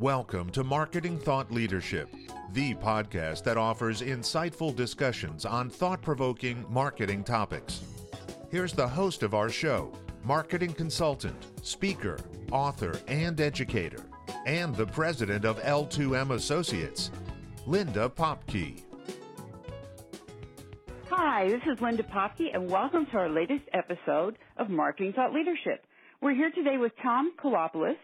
Welcome to Marketing Thought Leadership, the podcast that offers insightful discussions on thought provoking marketing topics. Here's the host of our show, marketing consultant, speaker, author, and educator, and the president of L2M Associates, Linda Popky. Hi, this is Linda Popky, and welcome to our latest episode of Marketing Thought Leadership. We're here today with Tom Koulopoulos.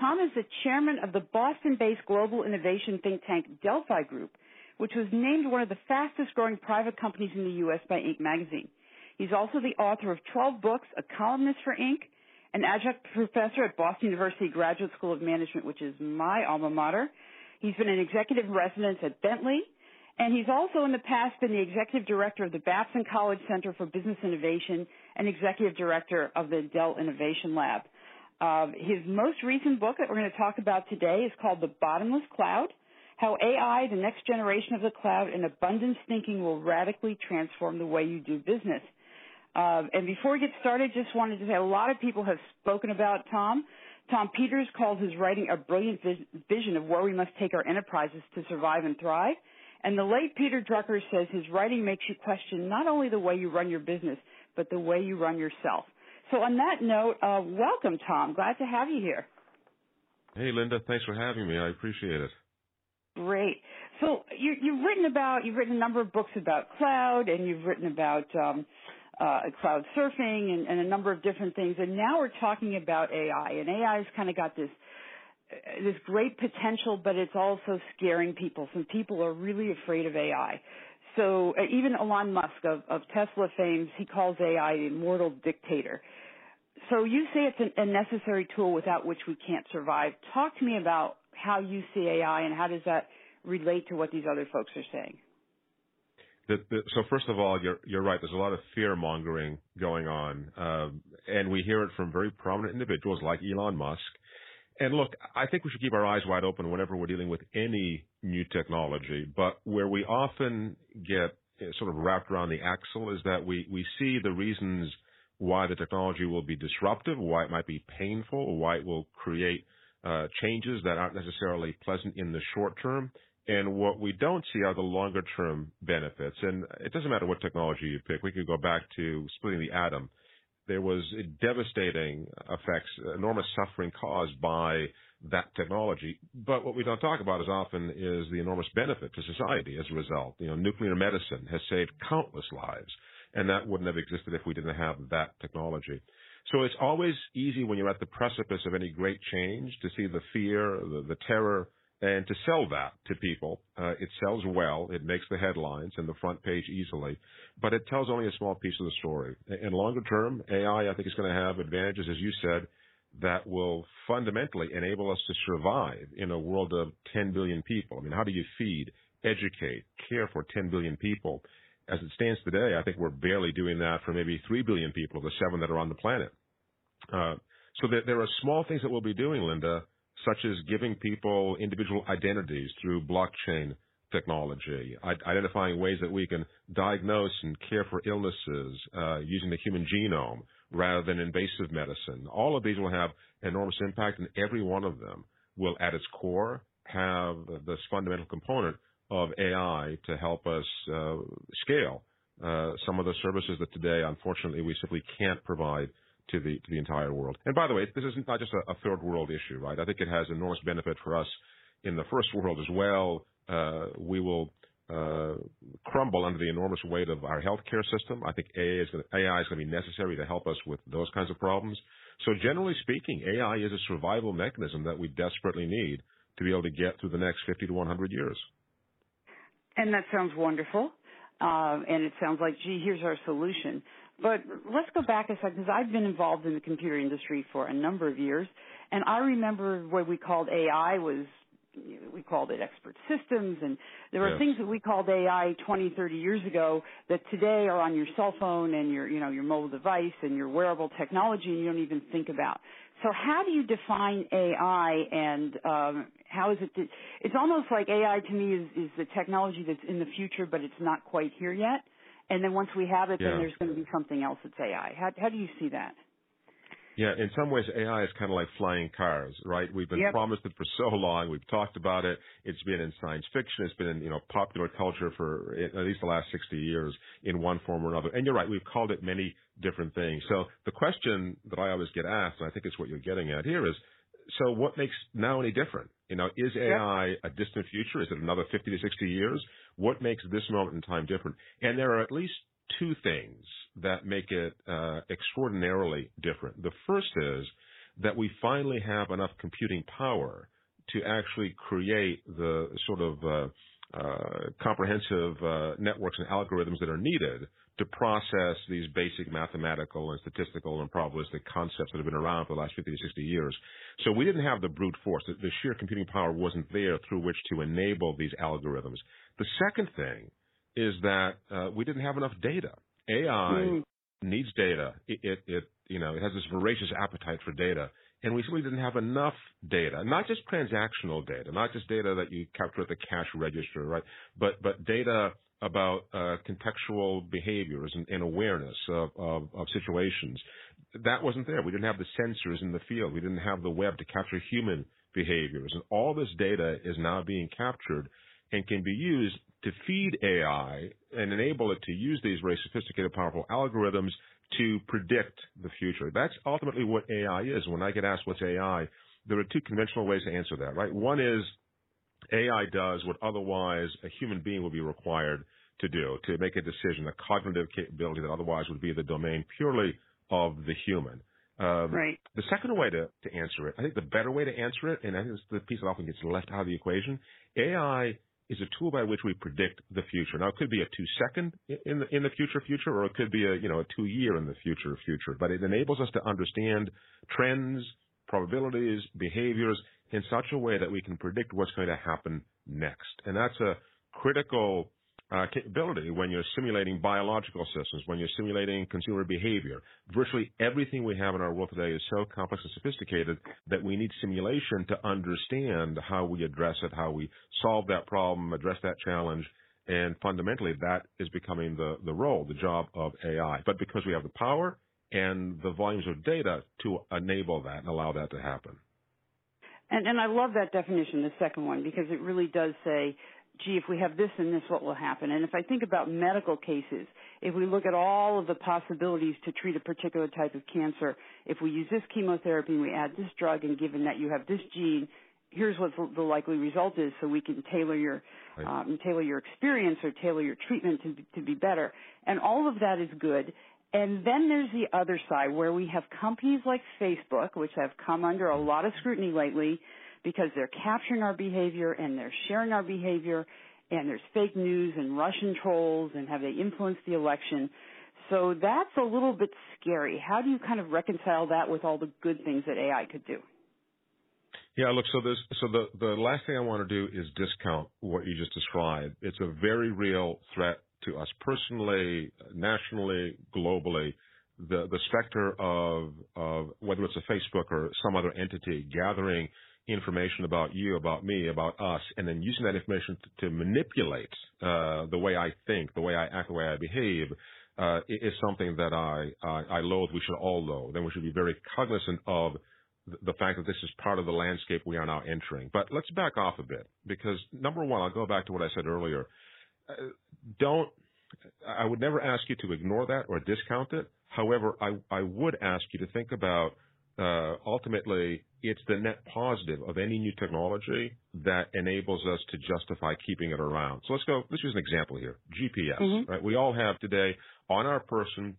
Tom is the chairman of the Boston-based global innovation think tank Delphi Group, which was named one of the fastest growing private companies in the U.S. by Inc. magazine. He's also the author of 12 books, a columnist for Inc., an adjunct professor at Boston University Graduate School of Management, which is my alma mater. He's been an executive residence at Bentley, and he's also in the past been the executive director of the Babson College Center for Business Innovation and executive director of the Dell Innovation Lab. Uh, his most recent book that we're going to talk about today is called The Bottomless Cloud How AI, the Next Generation of the Cloud, and Abundance Thinking Will Radically Transform the Way You Do Business. Uh, and before we get started, just wanted to say a lot of people have spoken about Tom. Tom Peters calls his writing a brilliant vision of where we must take our enterprises to survive and thrive. And the late Peter Drucker says his writing makes you question not only the way you run your business, but the way you run yourself. So on that note, uh, welcome, Tom. Glad to have you here. Hey, Linda. Thanks for having me. I appreciate it. Great. So you, have written about, you've written a number of books about cloud, and you've written about um, uh, cloud surfing and, and, a number of different things. And now we're talking about AI, and AI has kind of got this uh, this great potential, but it's also scaring people. Some people are really afraid of AI. So uh, even Elon Musk of, of Tesla fame, he calls AI the immortal dictator. So you say it's a necessary tool without which we can't survive. Talk to me about how you see AI and how does that relate to what these other folks are saying. The, the, so first of all, you're you're right. There's a lot of fear mongering going on, um, and we hear it from very prominent individuals like Elon Musk. And look, I think we should keep our eyes wide open whenever we're dealing with any new technology. But where we often get eh, sort of wrapped around the axle is that we, we see the reasons why the technology will be disruptive, why it might be painful, why it will create uh, changes that aren't necessarily pleasant in the short term. And what we don't see are the longer term benefits. And it doesn't matter what technology you pick. We could go back to splitting the atom there was devastating effects, enormous suffering caused by that technology. But what we don't talk about as often is the enormous benefit to society as a result. You know, nuclear medicine has saved countless lives, and that wouldn't have existed if we didn't have that technology. So it's always easy when you're at the precipice of any great change to see the fear, the, the terror, and to sell that to people. Uh, it sells well. It makes the headlines and the front page easily, but it tells only a small piece of the story. In longer term, AI, I think, is going to have advantages, as you said, that will fundamentally enable us to survive in a world of 10 billion people. I mean, how do you feed, educate, care for 10 billion people? As it stands today, I think we're barely doing that for maybe 3 billion people of the 7 that are on the planet. Uh, so there, there are small things that we'll be doing, Linda, such as giving people individual identities through blockchain technology, identifying ways that we can diagnose and care for illnesses uh, using the human genome rather than invasive medicine. All of these will have enormous impact, and every one of them will, at its core, have this fundamental component of AI to help us uh, scale uh, some of the services that today, unfortunately, we simply can't provide to the to the entire world. And by the way, this is not just a, a third world issue, right? I think it has enormous benefit for us in the first world as well. Uh, we will uh, crumble under the enormous weight of our healthcare system. I think AI is to, AI is going to be necessary to help us with those kinds of problems. So generally speaking, AI is a survival mechanism that we desperately need to be able to get through the next 50 to 100 years. And that sounds wonderful. Uh, and it sounds like, gee, here's our solution. But let's go back a second because I've been involved in the computer industry for a number of years, and I remember what we called AI was we called it expert systems and there were yes. things that we called AI 20, 30 years ago that today are on your cell phone and your, you know, your mobile device and your wearable technology and you don't even think about. So how do you define AI and um, how is it? To, it's almost like AI to me is, is the technology that's in the future, but it's not quite here yet. And then once we have it, yeah. then there's going to be something else that's AI. How, how do you see that? Yeah, in some ways, AI is kind of like flying cars, right? We've been yep. promised it for so long. We've talked about it. It's been in science fiction. It's been in, you know, popular culture for at least the last 60 years in one form or another. And you're right. We've called it many different things. So the question that I always get asked, and I think it's what you're getting at here is, so what makes now any different? You know, is AI a distant future? Is it another 50 to 60 years? What makes this moment in time different? And there are at least two things that make it uh, extraordinarily different. The first is that we finally have enough computing power to actually create the sort of uh, uh, comprehensive uh, networks and algorithms that are needed to process these basic mathematical and statistical and probabilistic concepts that have been around for the last 50 to 60 years. So we didn't have the brute force. The, the sheer computing power wasn't there through which to enable these algorithms. The second thing is that uh, we didn't have enough data. AI mm. needs data. It, it, it, you know, it has this voracious appetite for data. And we simply didn't have enough data, not just transactional data, not just data that you capture at the cash register, right? But, but data about uh, contextual behaviors and, and awareness of, of, of, situations. That wasn't there. We didn't have the sensors in the field. We didn't have the web to capture human behaviors. And all this data is now being captured and can be used to feed AI and enable it to use these very sophisticated, powerful algorithms to predict the future. That's ultimately what AI is. When I get asked what's AI, there are two conventional ways to answer that, right? One is AI does what otherwise a human being would be required to do, to make a decision, a cognitive capability that otherwise would be the domain purely of the human. Um, right. The second way to, to answer it, I think the better way to answer it, and I think it's the piece that often gets left out of the equation, AI is a tool by which we predict the future. Now, it could be a two second in the in the future future, or it could be a you know a two year in the future future. But it enables us to understand trends, probabilities, behaviors in such a way that we can predict what's going to happen next. And that's a critical uh, capability when you're simulating biological systems, when you're simulating consumer behavior. Virtually everything we have in our world today is so complex and sophisticated that we need simulation to understand how we address it, how we solve that problem, address that challenge. And fundamentally, that is becoming the, the role, the job of AI. But because we have the power and the volumes of data to enable that and allow that to happen. And, and I love that definition, the second one, because it really does say gee, if we have this and this, what will happen? And if I think about medical cases, if we look at all of the possibilities to treat a particular type of cancer, if we use this chemotherapy and we add this drug, and given that you have this gene, here's what the likely result is, so we can tailor your right. um, tailor your experience or tailor your treatment to to be better. And all of that is good. And then there's the other side where we have companies like Facebook, which have come under a lot of scrutiny lately because they're capturing our behavior and they're sharing our behavior and there's fake news and Russian trolls and have they influenced the election. So that's a little bit scary. How do you kind of reconcile that with all the good things that AI could do? Yeah, look, so there's, so the, the last thing I want to do is discount what you just described. It's a very real threat to us personally, nationally, globally. The, the specter of, of whether it's a Facebook or some other entity gathering information about you, about me, about us, and then using that information to, to manipulate uh, the way I think, the way I act, the way I behave, uh, is something that I, I, I loathe. We should all loathe, and we should be very cognizant of the fact that this is part of the landscape we are now entering. But let's back off a bit because number one, I'll go back to what I said earlier. Don't. I would never ask you to ignore that or discount it. However, I, I would ask you to think about uh, ultimately it's the net positive of any new technology that enables us to justify keeping it around. So let's go, let's use an example here. GPS, mm-hmm. right? We all have today on our person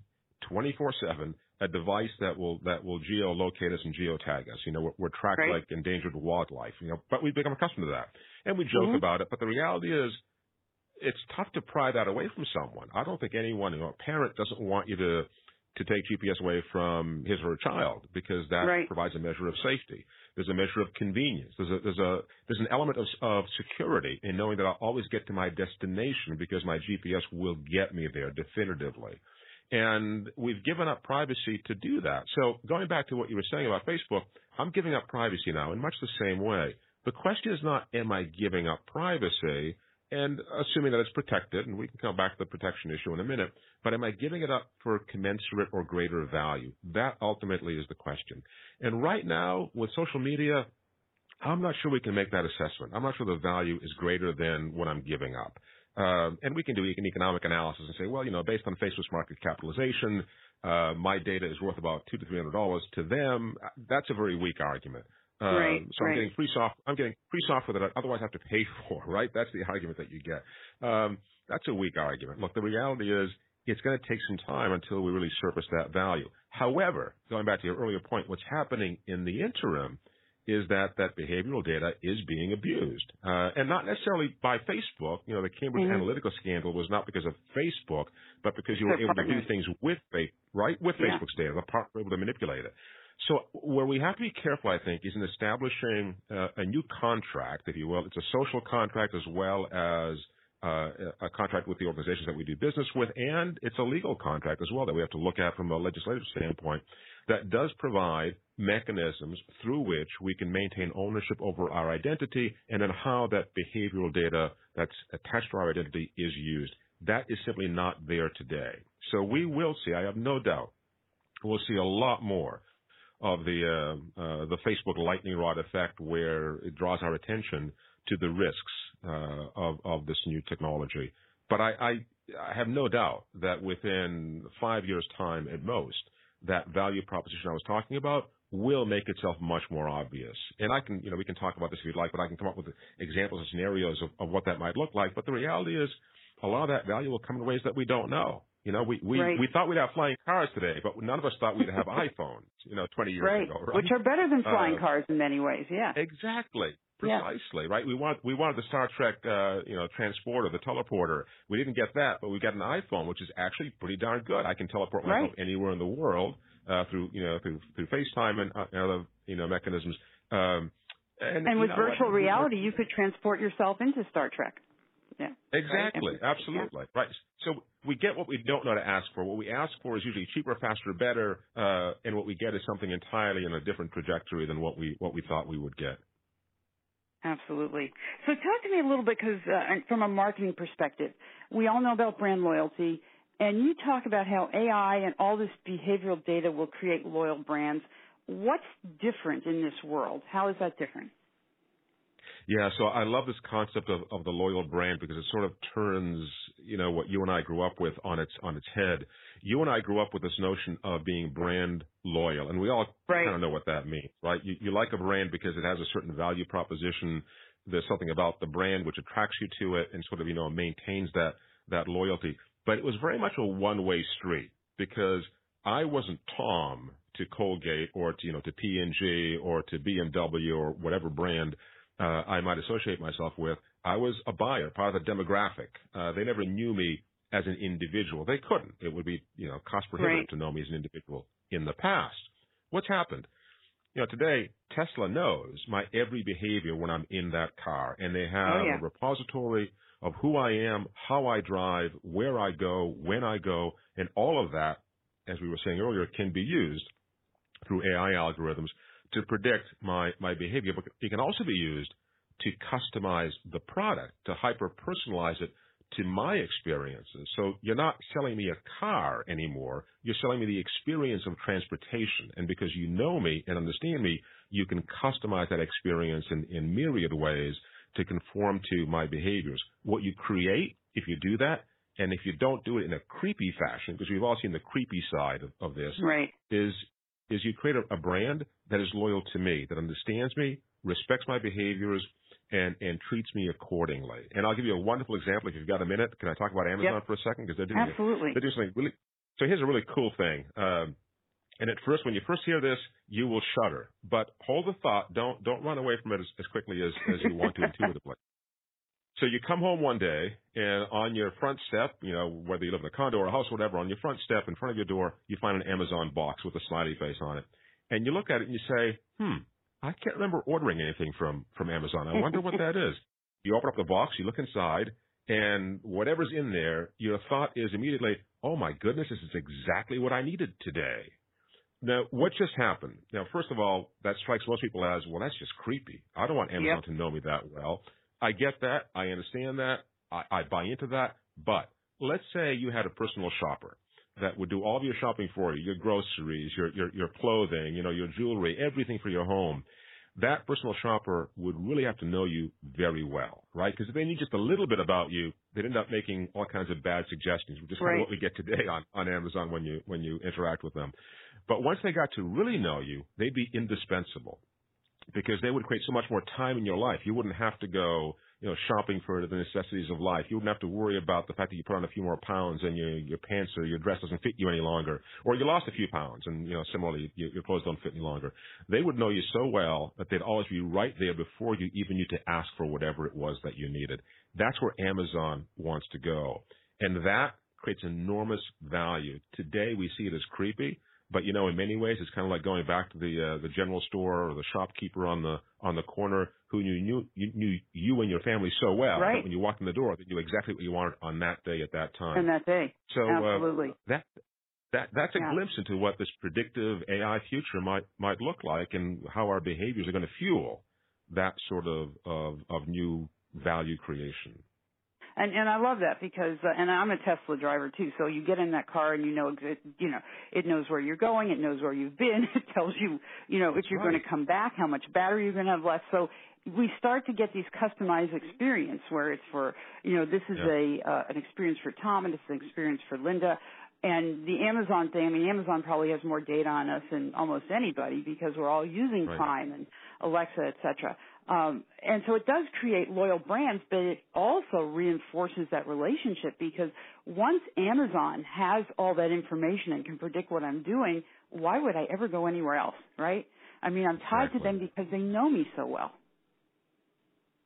24-7 a device that will, that will geolocate us and geotag us. You know, we're, we're tracked right. like endangered wildlife, you know, but we've become accustomed to that. And we joke mm-hmm. about it, but the reality is it's tough to pry that away from someone. I don't think anyone, you know, a parent doesn't want you to to take GPS away from his or her child because that right. provides a measure of safety. There's a measure of convenience. There's a, there's a, there's an element of, of security in knowing that I'll always get to my destination because my GPS will get me there definitively. And we've given up privacy to do that. So going back to what you were saying about Facebook, I'm giving up privacy now in much the same way. The question is not, am I giving up privacy? And assuming that it's protected, and we can come back to the protection issue in a minute, but am I giving it up for commensurate or greater value? That ultimately is the question. And right now, with social media, I'm not sure we can make that assessment. I'm not sure the value is greater than what I'm giving up. Um, and we can do an economic analysis and say, well, you know, based on Facebook's market capitalization, uh, my data is worth about two to three hundred dollars to them. That's a very weak argument. Um, right, so I'm getting free software. I'm getting free software that I otherwise have to pay for. Right? That's the argument that you get. Um, that's a weak argument. Look, the reality is it's going to take some time until we really surface that value. However, going back to your earlier point, what's happening in the interim is that that behavioral data is being abused, uh, and not necessarily by Facebook. You know, the Cambridge mm-hmm. Analytica scandal was not because of Facebook, but because you were able to do things with right? With yeah. Facebook's data, the partner were able to manipulate it. So where we have to be careful, I think, is in establishing uh, a new contract, if you will. It's a social contract as well as uh, a contract with the organizations that we do business with, and it's a legal contract as well that we have to look at from a legislative standpoint that does provide mechanisms through which we can maintain ownership over our identity and then how that behavioral data that's attached to our identity is used. That is simply not there today. So we will see, I have no doubt, we'll see a lot more of the uh, uh, the Facebook lightning rod effect, where it draws our attention to the risks uh, of of this new technology. But I, I I have no doubt that within five years' time at most, that value proposition I was talking about will make itself much more obvious. And I can, you know, we can talk about this if you'd like, but I can come up with examples and scenarios of, of what that might look like. But the reality is, a lot of that value will come in ways that we don't know. You know, we we, right. we thought we'd have flying cars today, but none of us thought we'd have iPhones. You know, 20 years right. ago, right? Which are better than flying uh, cars in many ways. Yeah. Exactly. Precisely, yeah. right? We want we wanted the Star Trek, uh, you know, transporter, the teleporter. We didn't get that, but we got an iPhone, which is actually pretty darn good. I can teleport myself right. anywhere in the world uh, through, you know, through through FaceTime and, uh, and other, you know, mechanisms. Um, and, and with virtual what? reality, you could transport yourself into Star Trek. Yeah. Exactly. Right. Absolutely. Yeah. Right. So we get what we don't know to ask for. What we ask for is usually cheaper, faster, better, uh, and what we get is something entirely in a different trajectory than what we what we thought we would get. Absolutely. So talk to me a little bit because uh, from a marketing perspective, we all know about brand loyalty, and you talk about how AI and all this behavioral data will create loyal brands. What's different in this world? How is that different? Yeah, so I love this concept of, of the loyal brand because it sort of turns, you know, what you and I grew up with on its on its head. You and I grew up with this notion of being brand loyal, and we all right. kind of know what that means, right? You, you like a brand because it has a certain value proposition. There's something about the brand which attracts you to it and sort of, you know, maintains that that loyalty. But it was very much a one-way street because I wasn't Tom to Colgate or to, you know, to P&G or to BMW or whatever brand uh, I might associate myself with, I was a buyer, part of the demographic. Uh, they never knew me as an individual. They couldn't. It would be, you know, cost prohibitive right. to know me as an individual in the past. What's happened? You know, today Tesla knows my every behavior when I'm in that car, and they have oh, yeah. a repository of who I am, how I drive, where I go, when I go, and all of that, as we were saying earlier, can be used through AI algorithms to predict my, my behavior, but it can also be used to customize the product, to hyper personalize it to my experiences. So you're not selling me a car anymore. You're selling me the experience of transportation. And because you know me and understand me, you can customize that experience in, in myriad ways to conform to my behaviors. What you create, if you do that, and if you don't do it in a creepy fashion, because we've all seen the creepy side of, of this, right. is is you create a, a brand that is loyal to me, that understands me, respects my behaviors, and and treats me accordingly. And I'll give you a wonderful example if you've got a minute. Can I talk about Amazon yep. for a second? Because they're doing absolutely they're doing something really. So here's a really cool thing. Um, and at first, when you first hear this, you will shudder. But hold the thought. Don't don't run away from it as, as quickly as, as you want to intuitively. So you come home one day and on your front step, you know, whether you live in a condo or a house or whatever, on your front step in front of your door, you find an Amazon box with a smiley face on it. And you look at it and you say, hmm, I can't remember ordering anything from, from Amazon. I wonder what that is. You open up the box, you look inside, and whatever's in there, your thought is immediately, oh my goodness, this is exactly what I needed today. Now, what just happened? Now, first of all, that strikes most people as, well, that's just creepy. I don't want Amazon yep. to know me that well. I get that. I understand that. I, I buy into that. But let's say you had a personal shopper that would do all of your shopping for you, your groceries, your, your, your clothing, you know, your jewelry, everything for your home. That personal shopper would really have to know you very well, right? Because if they knew just a little bit about you, they'd end up making all kinds of bad suggestions, which is kind of what we get today on, on Amazon when you, when you interact with them. But once they got to really know you, they'd be indispensable because they would create so much more time in your life. You wouldn't have to go, you know, shopping for the necessities of life. You wouldn't have to worry about the fact that you put on a few more pounds and your your pants or your dress doesn't fit you any longer, or you lost a few pounds and you know similarly your, your clothes don't fit any longer. They would know you so well that they'd always be right there before you even need to ask for whatever it was that you needed. That's where Amazon wants to go, and that creates enormous value. Today we see it as creepy but you know, in many ways, it's kind of like going back to the uh, the general store or the shopkeeper on the on the corner who knew knew you, knew you and your family so well right. that when you walked in the door, they knew exactly what you wanted on that day at that time. And that day, so absolutely. Uh, that that that's a yeah. glimpse into what this predictive AI future might might look like and how our behaviors are going to fuel that sort of of, of new value creation and and I love that because uh, and I'm a Tesla driver too. So you get in that car and you know you know it knows where you're going, it knows where you've been, it tells you you know That's if you're right. going to come back, how much battery you're going to have left. So we start to get these customized experience where it's for you know this is Yeah. a uh, an experience for Tom and it's an experience for Linda. And the Amazon thing, I mean, Amazon probably has more data on us than almost anybody because we're all using Right. Prime and Alexa, et cetera. Um, and so it does create loyal brands, but it also reinforces that relationship because once Amazon has all that information and can predict what I'm doing, why would I ever go anywhere else, right? I mean, I'm tied Exactly. to them because they know me so well.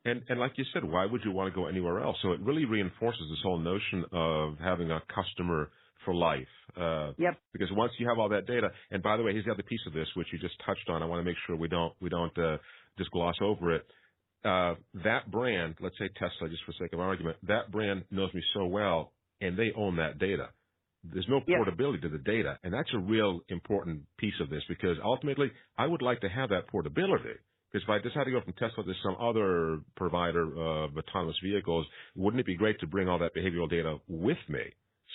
And and like you said, why would you want to go anywhere else? So it really reinforces this whole notion of having a customer for life. Uh, Yep. because once you have all that data, and by the way, here's the other piece of this which you just touched on. I want to make sure we don't we don't uh, just gloss over it. Uh, that brand, let's say Tesla, just for sake of argument, that brand knows me so well, and they own that data. There's no Yes. portability to the data, and that's a real important piece of this because ultimately, I would like to have that portability. Because if I decide to go from Tesla to some other provider of autonomous vehicles, wouldn't it be great to bring all that behavioral data with me?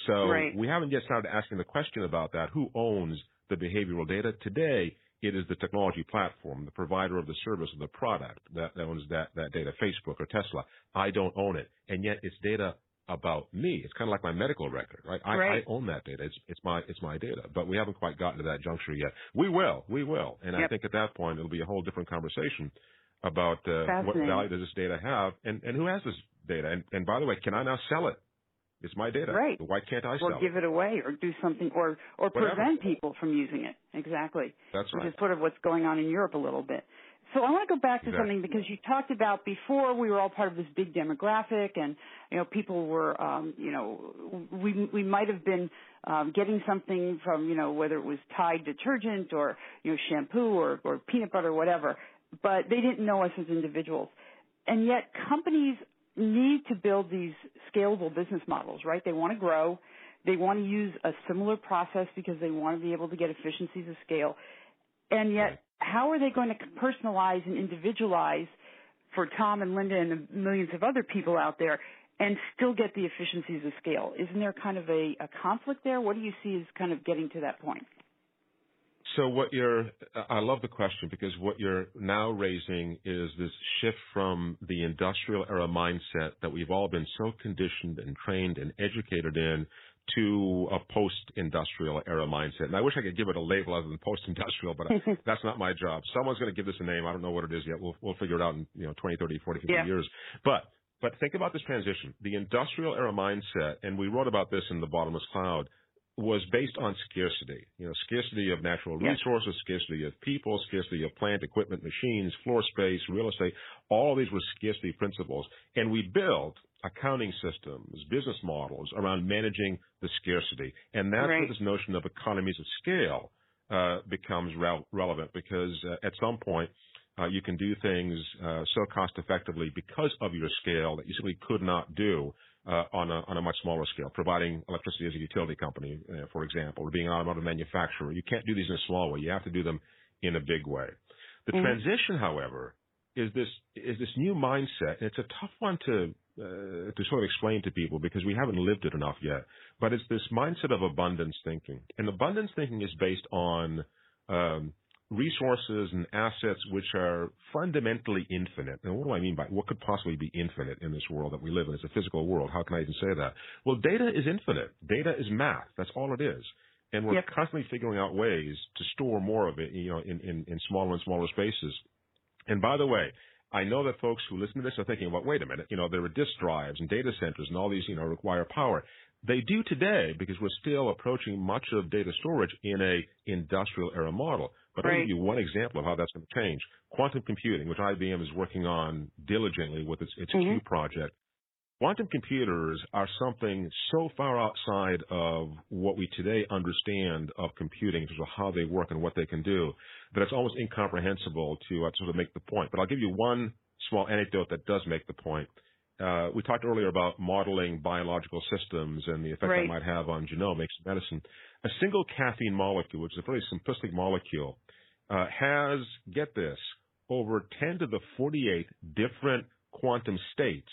So Right. we haven't yet started asking the question about that. Who owns the behavioral data? Today, it is the technology platform, the provider of the service or the product that, that owns that, that data, Facebook or Tesla. I don't own it. And yet it's data about me. It's kind of like my medical record, right? I, Right. I own that data. It's, it's my, it's my data, but we haven't quite gotten to that juncture yet. We will, we will. And I think at that point it'll be a whole different conversation about uh, what value does this data have and, and who has this data. And, and by the way, can I now sell it? It's my data. Right. Why can't I Or sell give it away or do something or, or Whatever. prevent people from using it. Exactly. That's right. which is sort of what's going on in Europe a little bit. So I want to go back to Exactly. something because you talked about before we were all part of this big demographic, and you know people were, um, you know, we we might have been um, getting something from you know whether it was Tide detergent or you know shampoo or or peanut butter or whatever, but they didn't know us as individuals, and yet companies need to build these scalable business models, right? They want to grow. They want to use a similar process because they want to be able to get efficiencies of scale. And yet, Right. how are they going to personalize and individualize for Tom and Linda and the millions of other people out there and still get the efficiencies of scale? Isn't there kind of a, a conflict there? What do you see as kind of getting to that point? So what you're, I love the question because what you're now raising is this shift from the industrial era mindset that we've all been so conditioned and trained and educated in to a post-industrial era mindset. And I wish I could give it a label other than post-industrial, but that's not my job. Someone's going to give this a name. I don't know what it is yet. We'll, we'll figure it out in, you know, 20, 30, 40, 50 Yeah. years. But, but think about this transition. The industrial era mindset, and we wrote about this in the bottomless cloud, was based on scarcity. You know, scarcity of natural resources, scarcity of people, scarcity of plant, equipment, machines, floor space, real estate. All these were scarcity principles. And we built accounting systems, business models around managing the scarcity. And that's where this notion of economies of scale uh, becomes rel- relevant because uh, at some point, uh, you can do things uh, so cost effectively because of your scale that you simply could not do on a on a much smaller scale. Providing electricity as a utility company, uh, for example, or being an automotive manufacturer, you can't do these in a small way. You have to do them in a big way. The Mhm. transition, however, is this is this new mindset. And It's a tough one to uh, to sort of explain to people because we haven't lived it enough yet. But it's this mindset of abundance thinking, and abundance thinking is based on um, resources and assets which are fundamentally infinite. And what do I mean by what could possibly be infinite in this world that we live in? It's a physical world. How can I even say that? Well, data is infinite. Data is math. That's all it is. And we're yep. constantly figuring out ways to store more of it, you know, in, in, in smaller and smaller spaces. And by the way, I know that folks who listen to this are thinking about, wait a minute, you know, there are disk drives and data centers and all these, you know, require power. They do today because we're still approaching much of data storage in a industrial era model. But right. I'll give you one example of how that's going to change. Quantum computing, which IBM is working on diligently with its, its mm-hmm. Q project, Quantum computers are something so far outside of what we today understand of computing, in terms of how they work and what they can do, that it's almost incomprehensible to uh, sort of make the point. But I'll give you one small anecdote that does make the point. Uh, we talked earlier about modeling biological systems and the effect right. that might have on genomics, and medicine. A single caffeine molecule, which is a very simplistic molecule, uh, has, get this, over 10 to the 48 different quantum states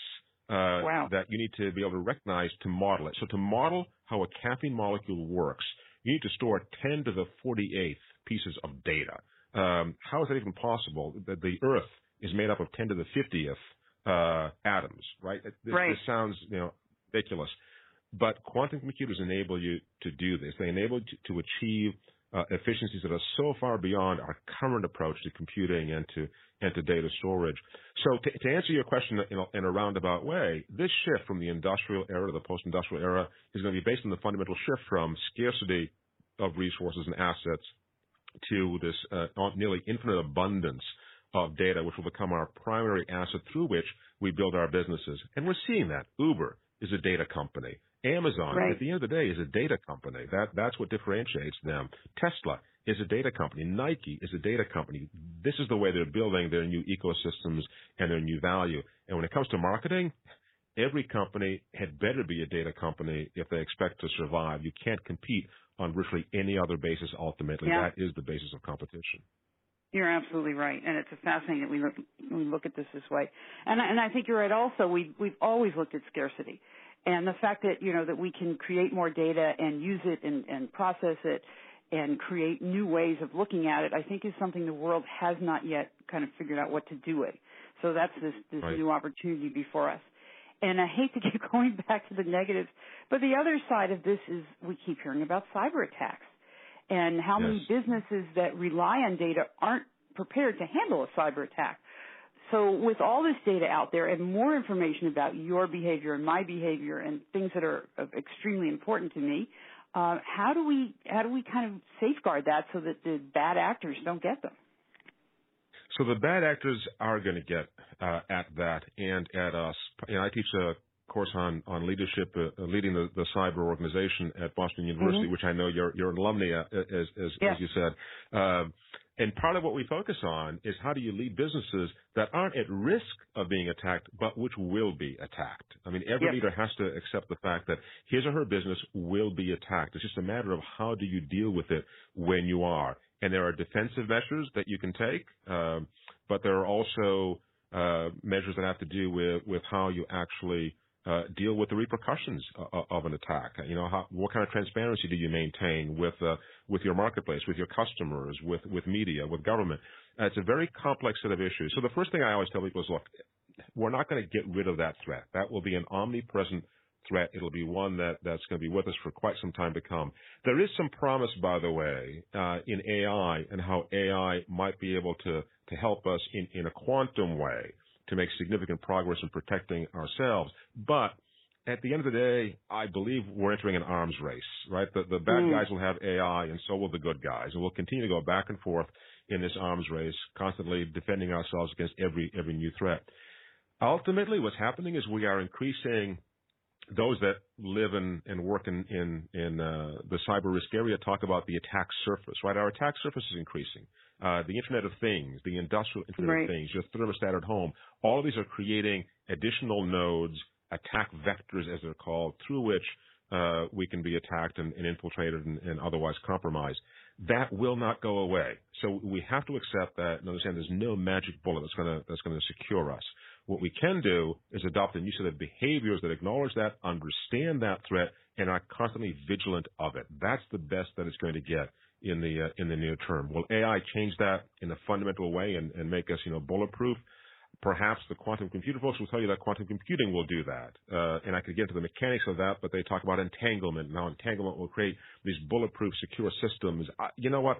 uh, wow. that you need to be able to recognize to model it. So to model how a caffeine molecule works, you need to store 10 to the 48th pieces of data. Um, how is that even possible? The, the, Earth is made up of 10 to the 50th uh, atoms, right? This, right? this sounds, you know, ridiculous. But quantum computers enable you to do this. They enable you to, achieve uh, efficiencies that are so far beyond our current approach to computing and to and to data storage. So to, to answer your question in a, in a, roundabout way, this shift from the industrial era to the post-industrial era is going to be based on the fundamental shift from scarcity of resources and assets to this uh, nearly infinite abundance of data, which will become our primary asset through which we build our businesses. And we're seeing that. Uber is a data company. Amazon, right. at the end of the day, is a data company. That that's what differentiates them. Tesla is a data company. Nike is a data company. This is the way they're building their new ecosystems and their new value. And when it comes to marketing, every company had better be a data company if they expect to survive. You can't compete on virtually any other basis ultimately. Yeah. That is the basis of competition. You're absolutely right, and it's fascinating that we look, we look at this this way. And and I think you're right. Also, we we've always looked at scarcity and the fact that you know that we can create more data and use it and, and process it and create new ways of looking at it, I think is something the world has not yet kind of figured out what to do with. So that's this this right. new opportunity before us. And I hate to keep going back to the negatives, but the other side of this is we keep hearing about cyber attacks and how yes. many businesses that rely on data aren't prepared to handle a cyber attack. So with all this data out there and more information about your behavior and my behavior and things that are extremely important to me, uh, how do we how do we kind of safeguard that so that the bad actors don't get them? So the bad actors are going to get uh, at that and at us. Know, I teach a course on on leadership, uh, leading the, the, cyber organization at Boston University, mm-hmm. which I know you're you're an alumni, uh, as as, yeah. as you said. And part of what we focus on is how do you lead businesses that aren't at risk of being attacked, but which will be attacked. I mean, every yep. leader has to accept the fact that his or her business will be attacked. It's just a matter of how do you deal with it when you are. And there are defensive measures that you can take, um, but there are also uh, measures that have to do with, with how you actually uh, deal with the repercussions of, of an attack. You know, how, what kind of transparency do you maintain with uh, with your marketplace, with your customers, with with media, with government? Uh, it's a very complex set of issues. So the first thing I always tell people is, look, we're not going to get rid of that threat. That will be an omnipresent threat. It'll be one that, that's going to be with us for quite some time to come. There is some promise, by the way, uh, in AI and how AI might be able to, to help us in, in a quantum way to make significant progress in protecting ourselves. But at the end of the day, I believe we're entering an arms race, right? The, the bad mm. guys will have AI and so will the good guys. And we'll continue to go back and forth in this arms race, constantly defending ourselves against every, every new threat. Ultimately, what's happening is we are increasing those that live in, and work in, in, in uh, the cyber risk area talk about the attack surface, right? Our attack surface is increasing. Uh, the Internet of Things, the industrial Internet right. of Things, your thermostat at home, all of these are creating additional nodes, attack vectors as they're called, through which uh, we can be attacked and, and infiltrated and, and, otherwise compromised. that will not go away. So we have to accept that and understand there's no magic bullet that's going to that's going to secure us. What we can do is adopt a new set of behaviors that acknowledge that, understand that threat, and are constantly vigilant of it. That's the best that it's going to get in the uh, in the near term. Will AI change that in a fundamental way and, and make us you know bulletproof? Perhaps the quantum computer folks will tell you that quantum computing will do that. Uh, and I could get into the mechanics of that, but they talk about entanglement. Now entanglement will create these bulletproof, secure systems. I, you know what?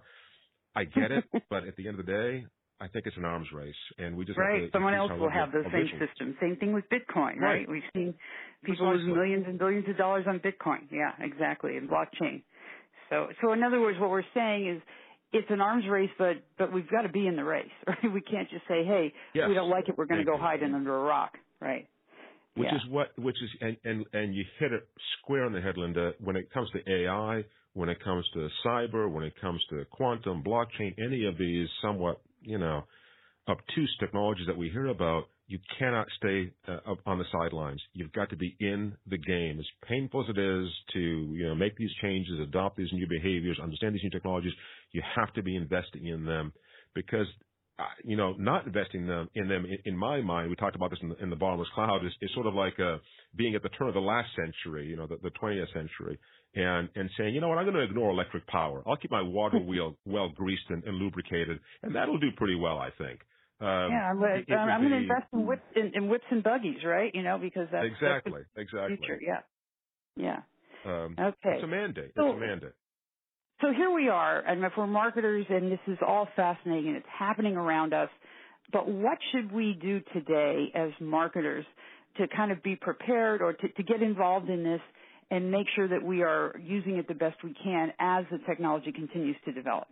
I get it, but at the end of the day, I think it's an arms race, and we just right. Someone else will have the same system. Same thing with Bitcoin, right? right? We've seen people lose millions and billions of dollars on Bitcoin. Yeah, exactly, and blockchain. So, so in other words, what we're saying is it's an arms race, but but we've got to be in the race, right? We can't just say, "Hey, yes. we don't like it, we're going to go hide in under a rock," right? Which yeah. is what, which is, and, and and you hit it square on the head, Linda. When it comes to AI, when it comes to cyber, when it comes to quantum, blockchain, any of these somewhat, you know, obtuse technologies that we hear about, you cannot stay uh, up on the sidelines. You've got to be in the game. As painful as it is to, you know, make these changes, adopt these new behaviors, understand these new technologies, you have to be investing in them because, uh, you know, not investing them in them, in, in my mind, we talked about this in the, in the bottomless cloud, is, is sort of like uh, being at the turn of the last century, you know, the, the 20th century, and and saying, you know what, I'm going to ignore electric power. I'll keep my water wheel well greased and, and lubricated, and that'll do pretty well, I think. Um, yeah, I'm, um, I'm going to invest in whips, in, in whips and buggies, right? You know, because that's exactly, that's exactly. Future. Yeah, yeah. Um, okay, it's a mandate. So, it's a mandate. So here we are, and if we're marketers, and this is all fascinating, and it's happening around us. But what should we do today as marketers to kind of be prepared or to, to get involved in this and make sure that we are using it the best we can as the technology continues to develop?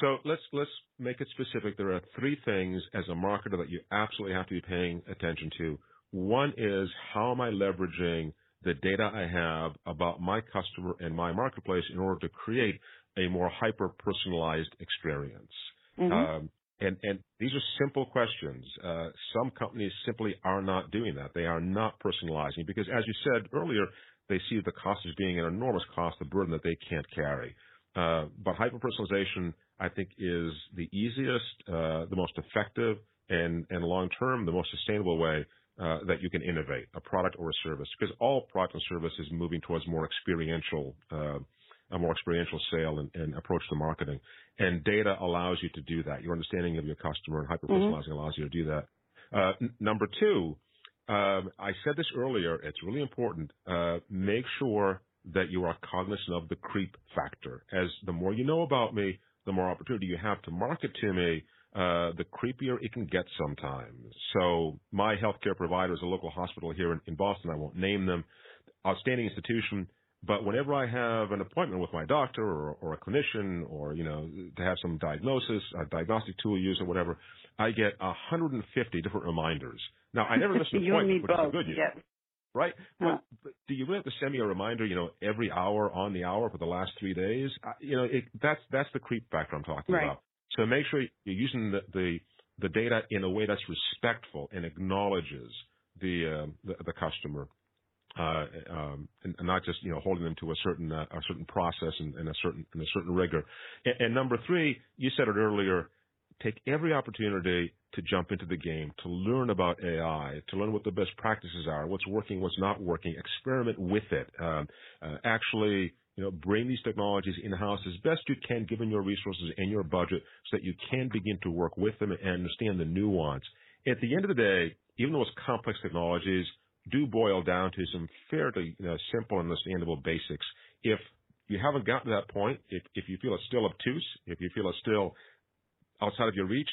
So let's let's make it specific. There are three things as a marketer that you absolutely have to be paying attention to. One is how am I leveraging the data I have about my customer and my marketplace in order to create a more hyper personalized experience. Mm-hmm. Um, and, and these are simple questions. Uh, some companies simply are not doing that. They are not personalizing because, as you said earlier, they see the cost as being an enormous cost, a burden that they can't carry. Uh, but hyper personalization I think is the easiest, uh, the most effective, and, and long term, the most sustainable way uh, that you can innovate a product or a service. Because all product and service is moving towards more experiential, uh, a more experiential sale and, and, approach to marketing. And data allows you to do that. Your understanding of your customer and hyper personalizing mm-hmm. allows you to do that. Uh, n- number two, um, I said this earlier. It's really important. Uh, make sure that you are cognizant of the creep factor. As the more you know about me, the more opportunity you have to market to me, uh, the creepier it can get sometimes. So my healthcare provider is a local hospital here in, in Boston. I won't name them. Outstanding institution. But whenever I have an appointment with my doctor or, or a clinician or, you know, to have some diagnosis, a diagnostic tool used or whatever, I get 150 different reminders. Now, I never miss an appointment, which is good news. Yes right? But, but, do you really have to send me a reminder, you know, every hour on the hour for the last three days? Uh, you know, it, that's that's the creep factor I'm talking right. about. So make sure you're using the, the the data in a way that's respectful and acknowledges the uh, the, the, customer. Uh, um, and, and, not just you know holding them to a certain uh, a certain process and, and, a certain and a certain rigor. And, and number three, you said it earlier take every opportunity to jump into the game, to learn about AI, to learn what the best practices are, what's working, what's not working, experiment with it, um, uh, actually, you know, bring these technologies in-house as best you can given your resources and your budget so that you can begin to work with them and understand the nuance. At the end of the day, even those complex technologies do boil down to some fairly you know, simple and understandable basics. If you haven't gotten to that point, if, if you feel it's still obtuse, if you feel it's still outside of your reach,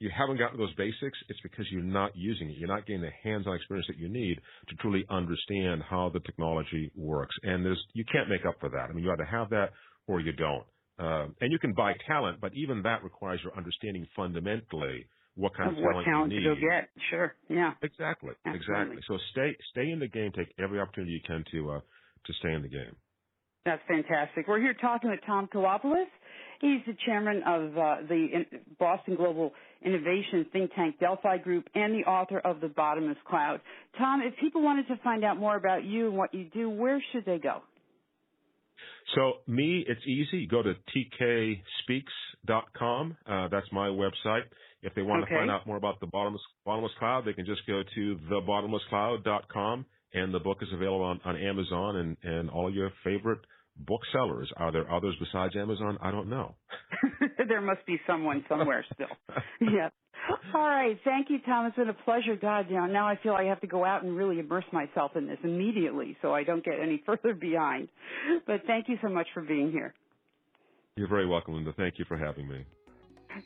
you haven't gotten those basics, it's because you're not using it. You're not getting the hands-on experience that you need to truly understand how the technology works. And there's, you can't make up for that. I mean, you either have that or you don't. Uh, and you can buy talent, but even that requires your understanding fundamentally what kind of, of talent, talent you need. get. Sure. Yeah. Exactly. Absolutely. Exactly. So stay stay in the game. Take every opportunity you can to uh, to stay in the game. That's fantastic. We're here talking with Tom Koulopoulos. He's the chairman of uh, the Boston Global Innovation think tank Delphi Group and the author of The Bottomless Cloud. Tom, if people wanted to find out more about you and what you do, where should they go? So me, it's easy. Go to tkspeaks.com. Uh, that's my website. If they want Okay. to find out more about the bottomless, bottomless cloud, they can just go to thebottomlesscloud.com and the book is available on, on Amazon and, and all your favorite booksellers. Are there others besides Amazon? I don't know. there must be someone somewhere still. yeah. All right. Thank you, Tom. It's been a pleasure. God, you know, now I feel I have to go out and really immerse myself in this immediately so I don't get any further behind. But thank you so much for being here. You're very welcome, Linda. Thank you for having me.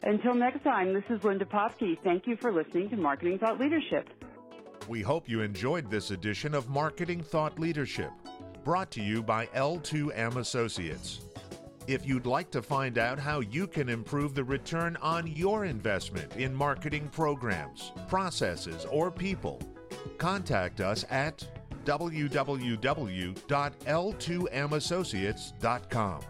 Until next time, this is Linda Popky. Thank you for listening to Marketing Thought Leadership. We hope you enjoyed this edition of Marketing Thought Leadership, brought to you by L2M Associates. If you'd like to find out how you can improve the return on your investment in marketing programs, processes, or people, contact us at www.l2massociates.com.